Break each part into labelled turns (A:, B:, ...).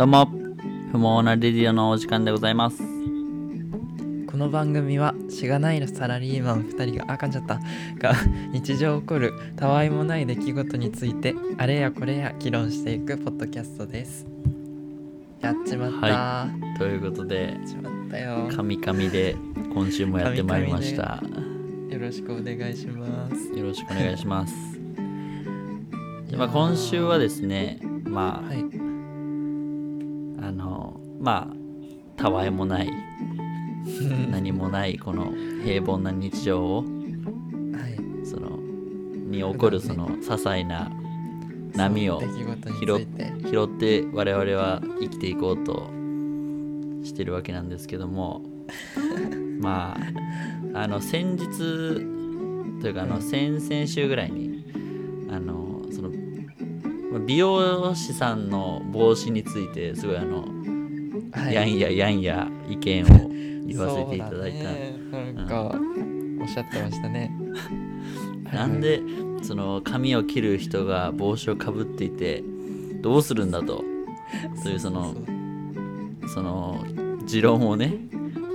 A: どうも、不毛なレディオのお時間でございます。
B: この番組はしがないサラリーマン2人があかんじゃったが 日常起こるたわいもない出来事についてあれやこれや議論していくポッドキャストです。やっちまった、
A: はということで
B: や、っちまったよ。
A: カミカミで今週もやってまいりました。
B: よろしくお願いします。
A: よろしくお願いします。でまあ、今週はですね、ま
B: はい。
A: あ、あの、まあ、たわいもない、何もないこの平凡な日常を、
B: はい。
A: その、に起こるその些細な波を拾って我々は生きていこうとしてるわけなんですけども まああの先日というかあの先々週ぐらいにあのそのまあ美容師さんの帽子についてすごいあの、
B: はい。
A: やんややんや意見を言わせていただいた、
B: ね。なんか、おっしゃってましたね。
A: なんでその髪を切る人が帽子をかぶっていてどうするんだと。そういうそのその持論をね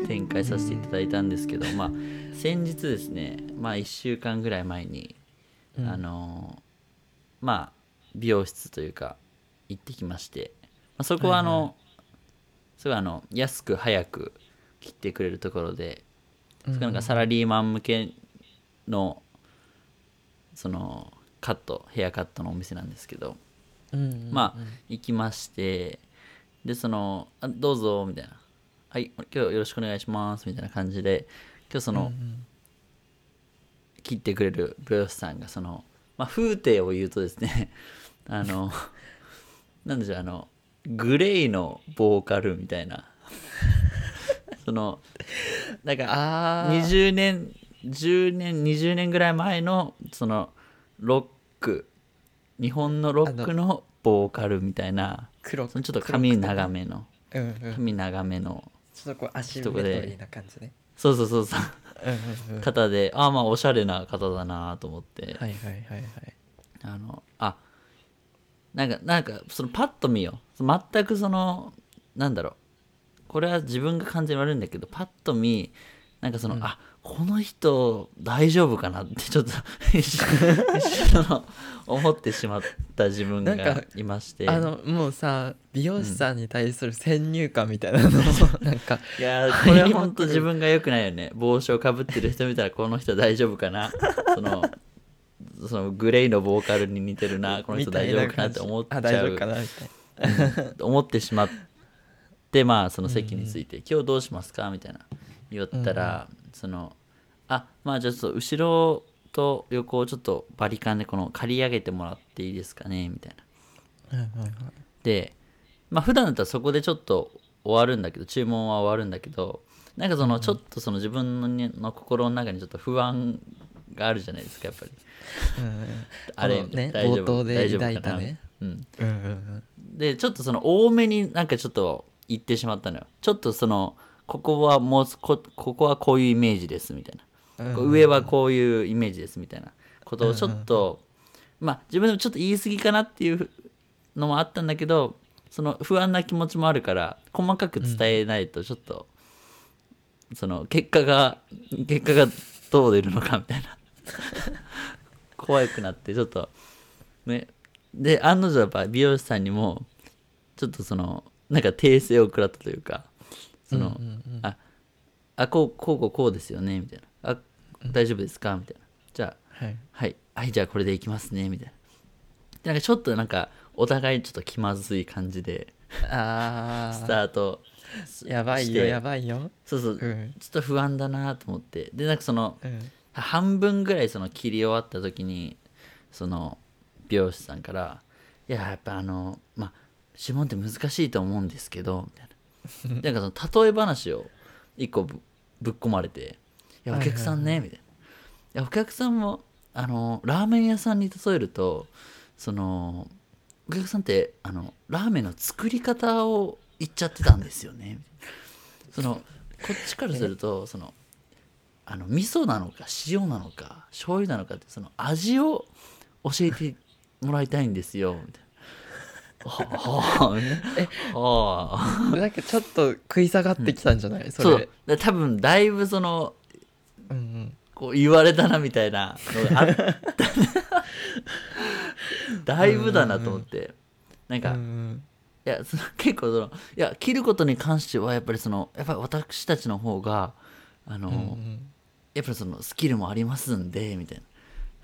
A: 展開させていただいたんですけど、まあ先日ですねまあ1週間ぐらい前に、
B: うん。
A: あのまあ美容室というか行ってきまして、まあ、そこはあの、すごいあの安く早く切ってくれるところで、
B: うん
A: なんかサラリーマン向けのそのカットヘアカットのお店なんですけど、
B: うんうんうん。
A: まあ行きましてでそのあどうぞみたいな。はい今日よろしくお願いしますみたいな感じで今日その、
B: うんうん。
A: 切ってくれる美容師さんがその、まあ、風景を言うとですね あのなんでしょうあのグレイのボーカルみたいな。そのなんか
B: あー。
A: 20年10年20年ぐらい前のそのロック日本のロックのボーカルみたいな
B: 黒
A: そのちょっと髪長めの
B: めうんうん。
A: 髪長めの
B: ちょっとこう足メロディーな感じね。
A: そうそうそうそう。方でああまあおしゃれな方だなと思って、
B: はいはいはいはい。
A: あのあなんかなんかそのパッと見よ。全くそのなんだろう。これは自分が感じ悪いんだけどパッと見なんかその、あこの人大丈夫かなってちょっと 思ってしまった自分がいまして。
B: あのもうさ美容師さんに対する先入観みたいなのもなんか
A: いやーこれは本当自分が良くないよね。帽子をかぶってる人見たらこの人大丈夫かな。そのそのグレイのボーカルに似てるなこの人大丈夫かなって思っちゃ
B: あ大丈夫
A: う
B: かなみたい
A: 思ってしまってまあその席について「今日どうしますか?」みたいな言ったら、その「あまあじゃあちょっと後ろと横をちょっとバリカンでこの刈り上げてもらっていいですかね」みたいな。
B: な。はいはいはい
A: でまあ普段だったらそこでちょっと終わるんだけど注文は終わるんだけどなんかそのちょっとその自分の心の中にちょっと不安があるじゃないですかやっぱり。
B: うんうん
A: あれ、
B: ね
A: 大丈夫
B: 冒頭で
A: 大丈夫かな。
B: たね。
A: うん、
B: うんうん
A: でちょっとその多めになんかちょっと言ってしまったのよ。ちょっとそのここはもうこここはこういうイメージですみたいな、
B: うん
A: こう上はこういうイメージですみたいな。ことをちょっと、まあ自分でもちょっと言い過ぎかなっていうのもあったんだけどその不安な気持ちもあるから細かく伝えないとちょっと、その結果が結果がどう出るのかみたいな 怖くなってちょっとね。で案の定やっぱ美容師さんにもちょっとそのなんか訂正を食らったというかその、
B: うんうんうん。
A: ああこうこうこうこうですよねみたいな。あ大丈夫ですか？みたいな。じゃあ
B: はい。
A: はい。はいじゃあこれでいきますねみたいな。でなんかちょっとなんかお互いちょっと気まずい感じで
B: あ
A: スタート
B: あやばいよやばいよ。
A: そうそう、
B: うん。
A: ちょっと不安だなと思って。でなんかその
B: うん
A: 半分ぐらいその切り終わった時にその美容師さんから「いややっぱあのまあ指紋って難しいと思うんですけど」みたいな。なんかその例え話を一個ぶぶっ込まれて「いやお客さんね」みたいな「いやお客さんもあのラーメン屋さんに例えるとそのお客さんってあのラーメンの作り方を言っちゃってたんですよね」みたいな。そのこっちからするとそのあの味噌なのか塩なのか醤油なのかってその味を教えてもらいたいんですよみたいはあ
B: え
A: はあ。
B: なんかちょっと食い下がってきたんじゃない、そ
A: そう。
B: れ
A: で多分だいぶその
B: うんうん。
A: こう言われたなみたいなのがあった。だいぶだなと思って。なんか、
B: うんうん。
A: いやその結構そのいや切ることに関してはやっぱりそのやっぱり私たちの方があの、
B: うんうん
A: やっぱりそのスキルもありますんでみたいな。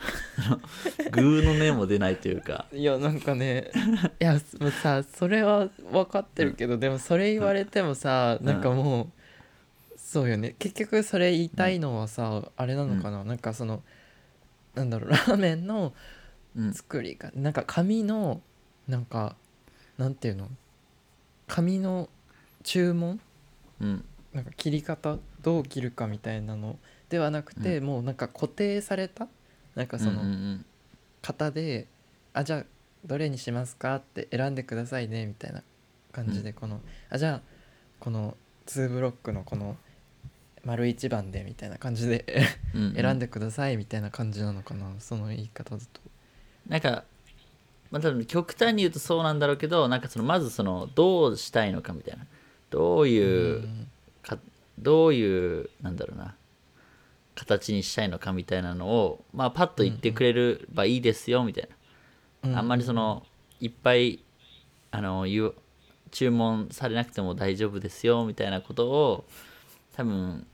A: グーの音も出ないというか。
B: いやなんかねいやもうさそれは分かってるけど、でもそれ言われてもさ、
A: ん。
B: なんかもうそうよね。結局それ言いたいのはさ、あれなのかな、なんかそのなんだろうラーメンの
A: うん。
B: 作りがなんか紙のなんかなんていうの？紙の注文？
A: うん。
B: なんか切り方？どう切るかみたいなのではなくて、もうなんか固定されたなんかその、
A: うんうん
B: 型で「あじゃあどれにしますか?」って選んでくださいねみたいな感じでこの、あじゃあこの2ブロックのこの丸1番でみたいな感じで
A: うんうん。
B: 選んでくださいみたいな感じなのかなその言い方だと。
A: なんかまあ多分極端に言うとそうなんだろうけどなんかそのまずそのどうしたいのかみたいな。どういうかどういうなんだろうな形にしたいのかみたいなのをまあパッと言ってくれればいいですよみたいな、
B: う
A: あんまりそのいっぱいあの注文されなくても大丈夫ですよみたいなことを多分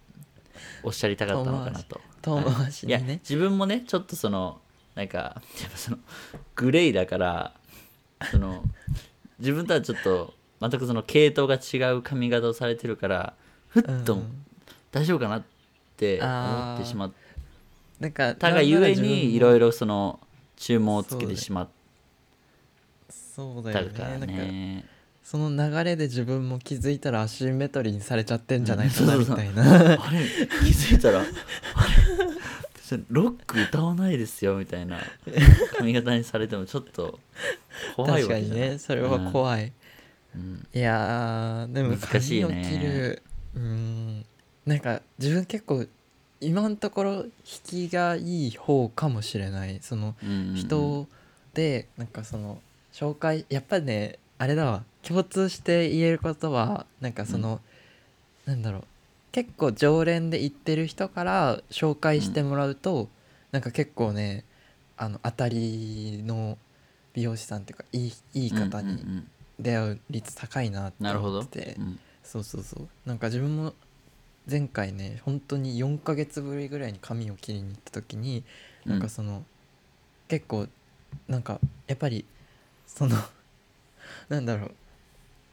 A: おっしゃりたかったのかなと。
B: 遠回し
A: いや
B: にね。
A: 自分もねちょっとそのなんかやっぱそのグレーだからその自分とはちょっと全くその系統が違う髪型をされてるからふっと
B: うん
A: 大丈夫かなって思ってしまっ
B: なんか
A: たがゆえにいろい
B: ろ
A: ろその注文をつけてしまっ
B: そうだ
A: たから
B: よね。その流れで自分も気づいたらアシンメトリーにされちゃってんじゃないか
A: う
B: なんみたいな。
A: あれ？気づいたら？あれ？ロック歌わないですよみたいな。髪型にされてもちょっと怖い
B: 確かに
A: わけじゃない。
B: ねそれは怖い、
A: うん。
B: いやーでも
A: 難しいね。
B: 髪を切る。うーんなんか自分結構今のところ引きがいい方かもしれない。その
A: うんうんうん。
B: 人でなんかその紹介やっぱりねあれだわ。共通して言えることはなんかその、なんだろう。結構常連で行ってる人から紹介してもらうと、なんか結構ねあの当たりの美容師さんっていうかいいいい方に
A: うんうんうん
B: 出会う率高いなって思ってて、
A: うん。
B: そうそうそう。なんか自分も前回ね本当に4ヶ月ぶりぐらいに髪を切りに行った時になんかその、結構なんかやっぱりその なんだろう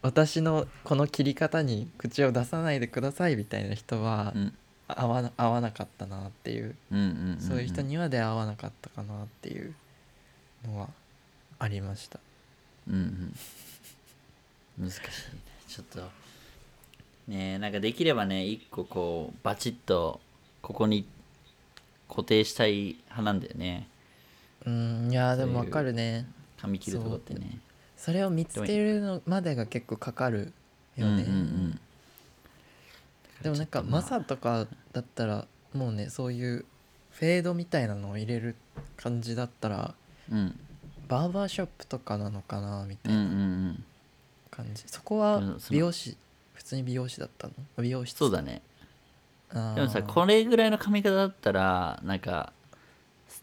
B: 私のこの切り方に口を出さないでくださいみたいな人は
A: うん。
B: 合わな合わなかったなっていう
A: うんうんうんうん。
B: そういう人には出会わなかったかなっていうのはありました
A: うんうん難しいねちょっとねえなんかできればね一個こうバチッとここに固定したい派なんだよね。
B: うんいやーでもわかるね。
A: 髪切るとこってね。
B: それを見つけるのまでが結構かかるよね、
A: うんうんうん。
B: でもなんかマサとかだったらもうねそういうフェードみたいなのを入れる感じだったら
A: うん。
B: バーバーショップとかなのかなみた
A: うんうんう
B: いなん。感じ、そこは美容師に美容師だったの？美容室？
A: そうだね。でもさこれぐらいの髪型だったらなんかそ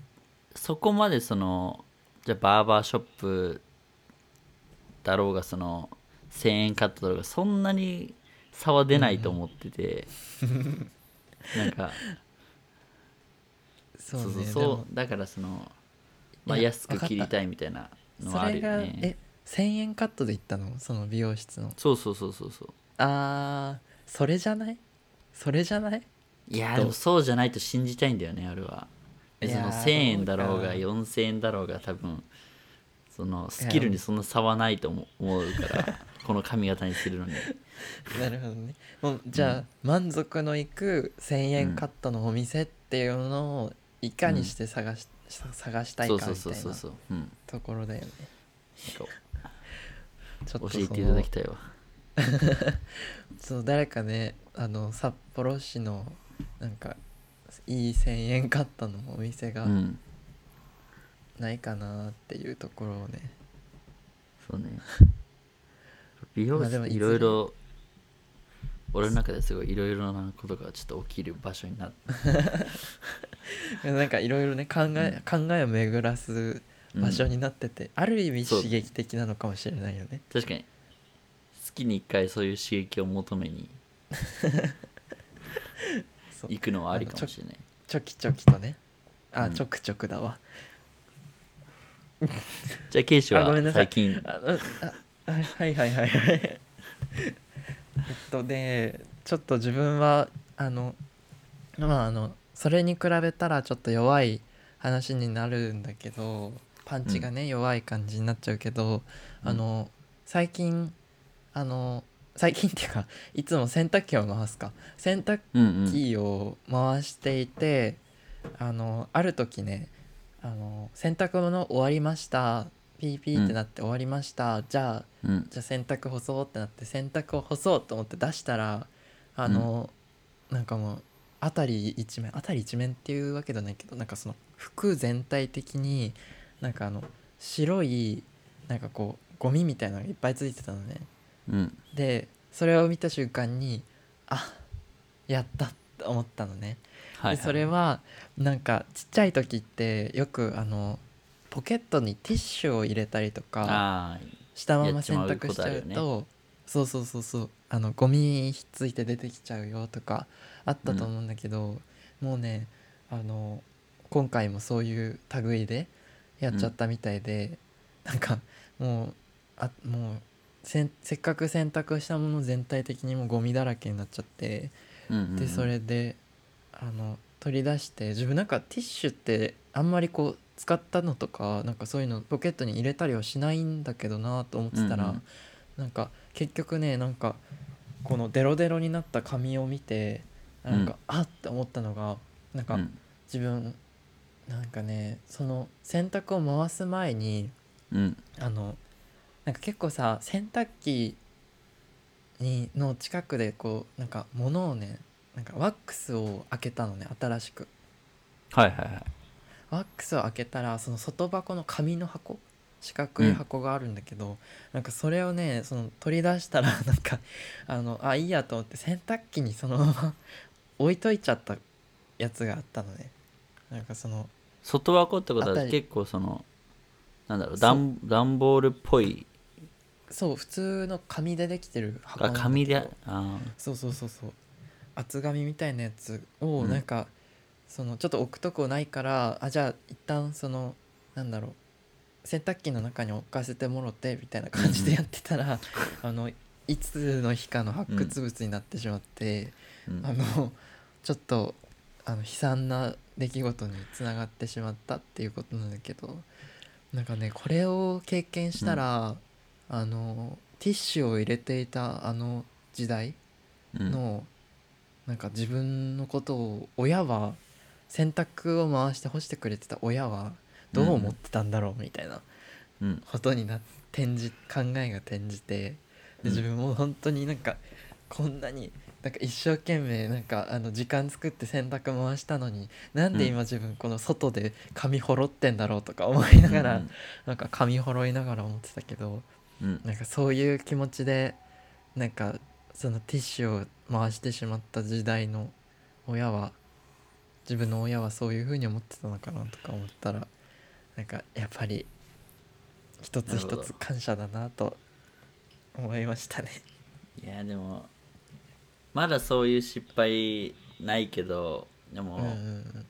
A: そこまでそのじゃあバーバーショップだろうがその1000円カットだろうがそんなに差は出ないと思ってて、なんか
B: そう
A: そうそうそうだからその、まあ、安く切りたいみたいなのはあるよね。
B: え1000円カットで行ったの？その美容室の。
A: そうそうそうそうそう
B: あーそれじゃない？それじゃない？
A: いやでもそうじゃないと信じたいんだよねあれは。えその
B: いやー
A: 1000円だろうが
B: どうか
A: 4000円だろうが多分そのスキルにそんな差はないと思思うから この髪型にするのに。
B: なるほどね。もうじゃあ、満足のいく1000円カットのお店っていうのをいかにして探し,、探したいかみたいなところだよね。
A: 教えていただ
B: の
A: きたいわ
B: そう誰かねあの札幌市のなんかいい1000円カットのお店が。
A: うん。
B: ないかなっていうところをね、
A: そうね。美容室い
B: まあでもい
A: ろいろ俺の中ですごいいろいろなことがちょっと起きる場所になって。
B: なんかいろいろね考え、考えを巡らす場所になってて、ある意味
A: そう
B: 刺激的なのかもしれないよね。
A: 確かに月に一回そういう刺激を求めに行くのはありかもしれない。
B: チョキチョキとね。あ、
A: うん。
B: ちょくちょくだわ。
A: じゃあケイシは
B: あごめんなさい。
A: 最近。
B: はいはいはいはいはい。えっとでちょっと自分はあのまああのそれに比べたらちょっと弱い話になるんだけどパンチがね、弱い感じになっちゃうけど、
A: うん。
B: あの最近あの最近っていうか いつも洗濯機を回すか。洗濯
A: うんうん
B: 機を回していて、あのある時ねあの洗濯物終わりました。ピーピーってなって終わりました、じゃあ
A: うん。
B: じゃあ洗濯干そうってなって洗濯を干そうと思って出したらあの、なんかもう辺り一面辺り一面っていうわけじゃないけどなんかその服全体的になんかあの白いなんかこうゴミみたいなのがいっぱいついてたのね
A: うん。
B: でそれを見た瞬間にあやったって思ったのね。
A: はい、
B: でそれはなんかちっちゃい時ってよくあのポケットにティッシュを入れたりとか
A: あ
B: したま
A: ま
B: 洗濯しちゃう
A: ことね。
B: とそうそうそうそうあのゴミひっついて出てきちゃうよとかあったと思うんだけど、もうねあの今回もそういう類でやっちゃったみたいで、なんかもうあもうせっかく洗濯したもの全体的にもうゴミだらけになっちゃって。
A: あ、うんうんうん。
B: でそれであの取り出して自分なんかティッシュってあんまりこう使ったのとかなんかそういうのポケットに入れたりはしないんだけどなと思ってたら、
A: うんうん。
B: なんか結局ねなんかこのデロデロになった紙を見てなんか、あっって思ったのがなんか
A: うん。
B: 自分なんかねその洗濯を回す前に
A: うん。
B: あのなんか結構さ洗濯機にの近くでこうなんか物をねなんかワックスを開けたのね新しく。
A: はいはいはい。
B: ワックスを開けたらその外箱の紙の箱四角い箱があるんだけど、なんかそれをねその取り出したらなんかあのあいいやと思って洗濯機にそのまま置いといちゃったやつがあったのね。なんかその
A: 外箱ってことは結構そのなんだろう段ボールっぽい
B: そう普通の紙でできてる箱
A: あ紙で？あ
B: そうそうそうそう。厚紙みたいなやつを
A: うん。
B: なんか、そのちょっと置くとこないからあじゃあ一旦そのなんだろう。洗濯機の中に置かせてもろてみたいな感じでやってたら、あのいつの日かの発掘物になってしまって、
A: ーうん。
B: あのちょっとあの悲惨な出来事につながってしまったっていうことなんだけど。なんかねこれを経験したら、あのティッシュを入れていたあの時代
A: うん。
B: の、なんか自分のことを親は洗濯を回して干してくれてた親はどう思ってたんだろうみたいな
A: うん。
B: ことにな転じ考えが転じて
A: うん。
B: で自分も本当になんかこんなになんか一生懸命なんかあの時間作って洗濯回したのになんで今自分この外で紙ほろってんだろうとか思いながら、なんか紙ほろいながら思ってたけど
A: うん。
B: なんかそういう気持ちでなんかそのティッシュを回してしまった時代の親は自分の親はそういう風に思ってたのかなとか思ったらなんかやっぱり一つ一つ感謝だなと思いましたね。
A: いやでもまだそういう失敗ないけどでも、
B: うんうんうん。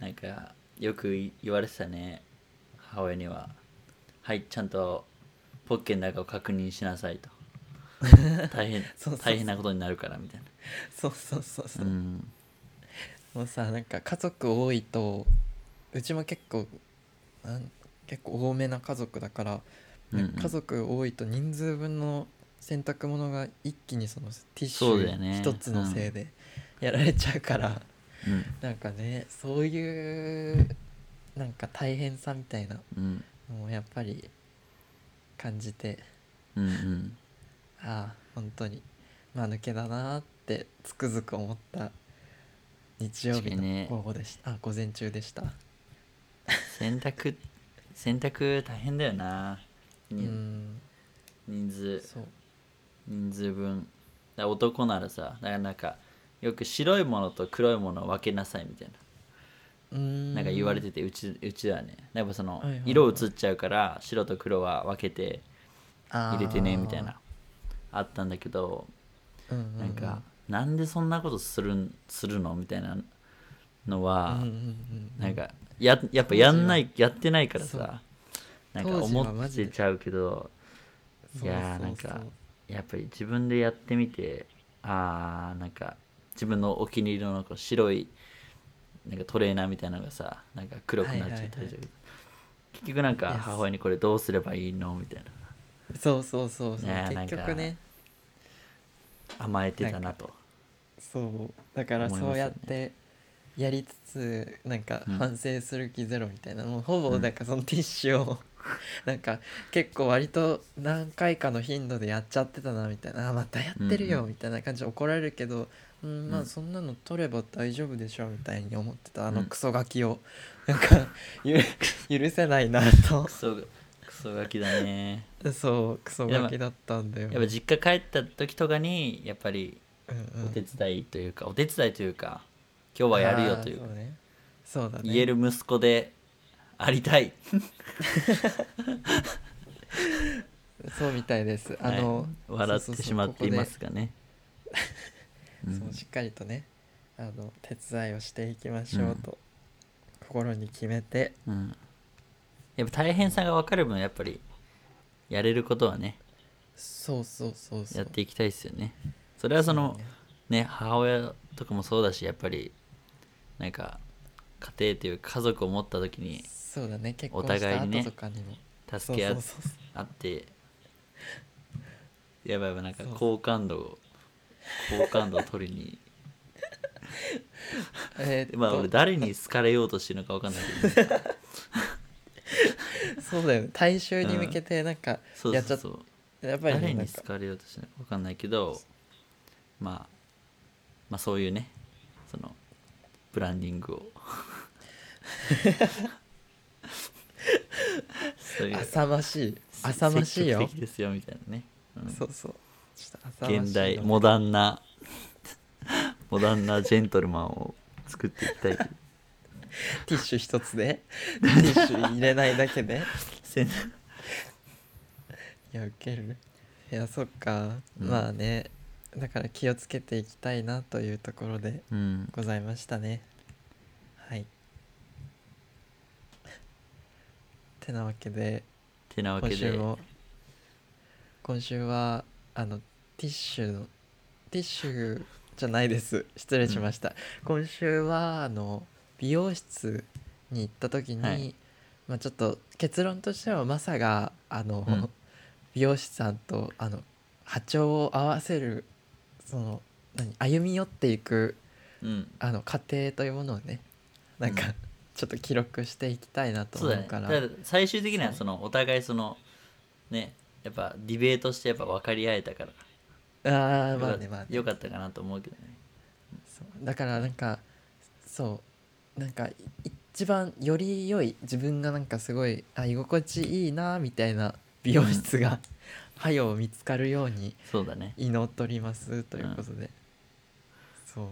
A: なんかよくい言われてたね母親には。はいちゃんとポッケの中を確認しなさいと。大変
B: そうそうそう。
A: 大変なことになるからみたい
B: そうそうそうそう、
A: なうん。
B: もうさなんか家族多いとうちも結構なん結構多めな家族だから、
A: うんうん。
B: 家族多いと人数分の洗濯物が一気にそのティッシュ一つのせいでやられちゃうから、
A: うん。
B: なんかねそういうなんか大変さみたいな
A: うん。
B: のをやっぱり感じて。
A: うんうん。
B: ああ本当に。間抜けだなってつくづく思った日曜日の午後でした、あ午前中でした。
A: 洗濯 洗濯大変だよな、
B: う
A: に
B: ん。
A: 人数。人数分。男ならさだからなんかよく白いものと黒いものを分けなさいみたいななんか言われててうちうちはね。やっぱその色映っちゃうから白と黒は分けて入れてねみたいな。あったんだけど
B: うんうんうん。
A: なんかなんでそんなことするんするの？みたいなのは
B: うんうんうんうん。
A: なんかややっぱやんないやってないからさなんか思ってちゃうけどいやーなんかやっぱり自分でやってみてあーなんか自分のお気に入りの白いなんかトレーナーみたいなのがさなんか黒くなっちゃったりとか、結局なんか母親にこれどうすればいいのみたいな。
B: そうそうそうそう。
A: ねえ
B: 結局ね。
A: 甘えてたなと。
B: そう。だからそうやってやりつつなんか
A: うん。
B: 反省する気ゼロみたいな、もうほぼ
A: うん。
B: なんかそのティッシュを なんか結構割と何回かの頻度でやっちゃってたなみたいな。あまたやってる
A: うんうん。
B: よみたいな感じで怒られるけど、うん、ま
A: うん。
B: あそんなの取れば大丈夫でしょみたいに思ってた。あの
A: うん。
B: クソガキを。なんかゆ許せないなと。
A: クソガキだね。
B: そうクソガキだったんだよ。
A: やっぱ実家帰った時とかにやっぱり
B: うんうん。
A: お手伝いというか、お手伝いというか今日はやるよという
B: あーそうね。そうだね。
A: 言える息子でありたい。
B: そうみたいです。あの、
A: はい笑ってしまっていますがね。うん。
B: そうしっかりとねあの手伝いをしていきましょうと、心に決めて。
A: うん。やっぱ大変さが分かる分やっぱりやれることはね
B: そうそうそうそう。
A: やっていきたいですよね。それはその
B: うね。
A: ね母親とかもそうだしやっぱりなんか家庭というか家族を持った時に
B: そうだね。結
A: お
B: 婚した
A: 互いにね
B: 後とかにも
A: 助け合ってやばいやばいなんか好感度を好感度を取りに。
B: え
A: まあ俺誰に好かれようとしてるのか分かんないけど、ね、
B: そうだよね。大衆に向けてなんか
A: そう
B: やっちゃっ
A: そうそう
B: やっぱりね
A: 誰に好かれようとしてるのか分かんないけどまあまあそういうねそのブランディングを そういう
B: 浅ましい。浅ましいよ。
A: 積極的ですよみたいなね、うん。
B: そうそう。ちょっと浅ましいの。
A: 現代モダンな モダンなジェントルマンを作っていきたい。
B: ティッシュ一つでティッシュ入れないだけ でいやウケる。いやそっか、
A: うん。
B: まあね。だから気をつけていきたいなというところで
A: うん。
B: ございましたね。はいてなわけで
A: てなわけで。
B: 今週も今週はあのティッシュのティッシュじゃないです。失礼しました、今週はあの美容室に行った時に、
A: はい。
B: まあ、ちょっと結論としてはマサがあの、
A: うん。
B: 美容師さんとあの波長を合わせるその何歩み寄っていく
A: うん。
B: あの過程というものをねなんか、
A: うん
B: ちょっと記録していきたいなと
A: そうだね
B: 思うから
A: だから最終的には
B: そ
A: のお互いそのねやっぱディベートしてやっぱ分かり合えたから。
B: ああまあねまあね。
A: よかったかなと思うけどね。
B: そう。だからなんかそうなんかい一番より良い自分がなんかすごいあ居心地いいなみたいな美容室が はよ見つかるように
A: そうだね。
B: 祈っておりますということで、そう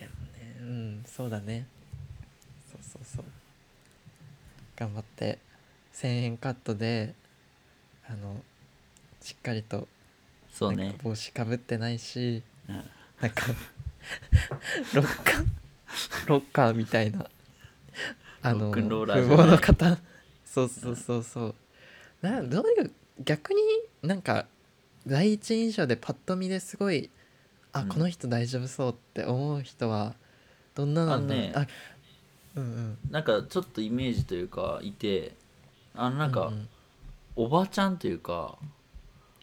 B: でもねうんそうだね。そうそうそう。頑張って1000円カットであのしっかりと
A: そうね。
B: 帽子かぶってないし
A: うん。
B: なんか ロッカーロッカーみたいなあの
A: ロックンロー
B: 富
A: ラーじゃない。
B: 豪の方。そうそうそうそう。などういう逆になんか第一印象でパッと見ですごいあ、
A: うん。
B: この人大丈夫そうって思う人はどんななんだろう。
A: あのね。
B: あうんうん。
A: なんかちょっとイメージというかいてあのなんか
B: ううん。
A: おばちゃんというか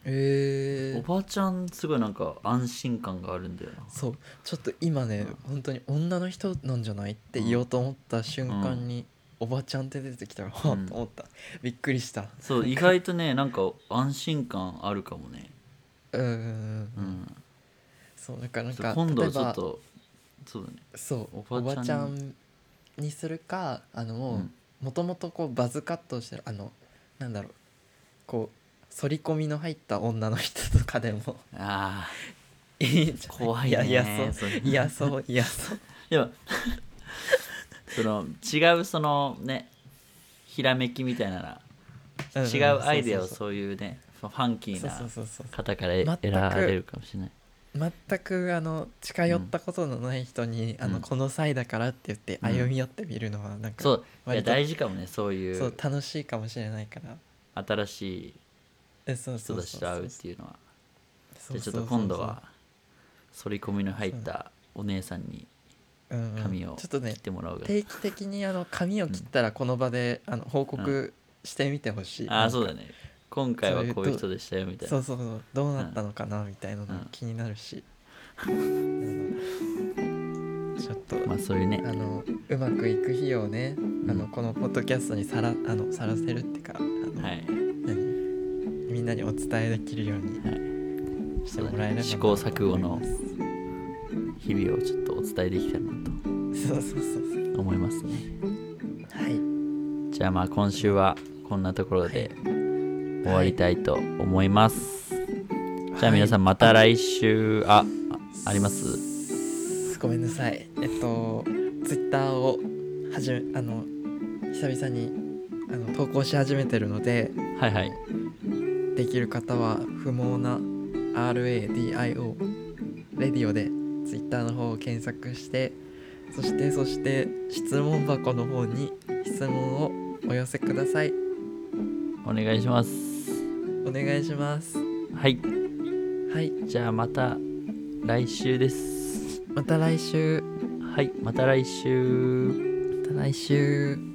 B: えー。
A: おばちゃんすごいなんか安心感があるんだよな。
B: そう。ちょっと今ね、
A: うん。
B: 本当に女の人なんじゃないって言おうと思った瞬間に、おばちゃんって出てきたらは
A: うん。
B: っと思った、びっくりした。
A: そう意外とねなんか安心感あるかもね。
B: うんうんうん
A: う
B: うん。
A: ん
B: そうだからなんか
A: そう今度
B: 例えば
A: ちょっとそうだね。
B: そう
A: お
B: おばちゃ
A: ばちゃん
B: んにするかあのも
A: う
B: うん。もともとこうバズカットしてるあのなんだろうこう反り込みの入った女の人とかでも。
A: あ
B: いいんじゃない？
A: あ怖いね。
B: いやいやそう。いやそういやそう。
A: でも その違うそのねひらめきみたいな違うアイデアを
B: そう
A: いうねファンキーな
B: そうそう
A: 方から選ばれるかもしれない
B: 全くあの近寄ったことのない人に、あ
A: うん。
B: のこの際だからって言って
A: うん。
B: 歩み寄ってみるのはなんか、
A: そう。いや大事かもねそうい
B: そう
A: う
B: 楽しいかもしれないから。
A: 新しい人たちと会
B: う
A: っていうのは。じゃあちょっと今度は反り込みの入ったお姉さんに
B: うんうん。
A: 髪を
B: ちょっとね
A: 切ってもらうが
B: 定期的にあの髪を切ったらこの場で、あの報告してみてほしい、
A: ああそう
B: だ
A: だね今回はこういう人でしたよみたいな。
B: そうそうそうどうなったのかなみたいなの
A: うん。
B: 気になるし、あのちょっと、
A: まあそういうね。
B: あのうまくいく日をね、あの
A: うん
B: このポッドキャストにさらあのさらせるっていうかあの、
A: はい。
B: 何？みんなにお伝えできるように
A: はい。
B: してもらえればな
A: 試行錯誤の日々をちょっとお伝えできたらな
B: そうそうそうそう。
A: と思いますね。
B: はい。
A: じゃあまあ今週はこんなところで。
B: はい
A: 終わりたいと思います、じゃあ皆さんまた来週。あああります？
B: ごめんなさい。えっとツイッターをはじめあの久々にあの投稿し始めてるので
A: はいはい。
B: できる方は不毛な RADIO レディオでツイッターの方を検索してそしてそして質問箱の方に質問をお寄せください。
A: お願いします
B: お願いします。
A: はい。
B: はい。
A: じゃあまた来週です。
B: また来週。
A: はい。また来週。
B: また来週「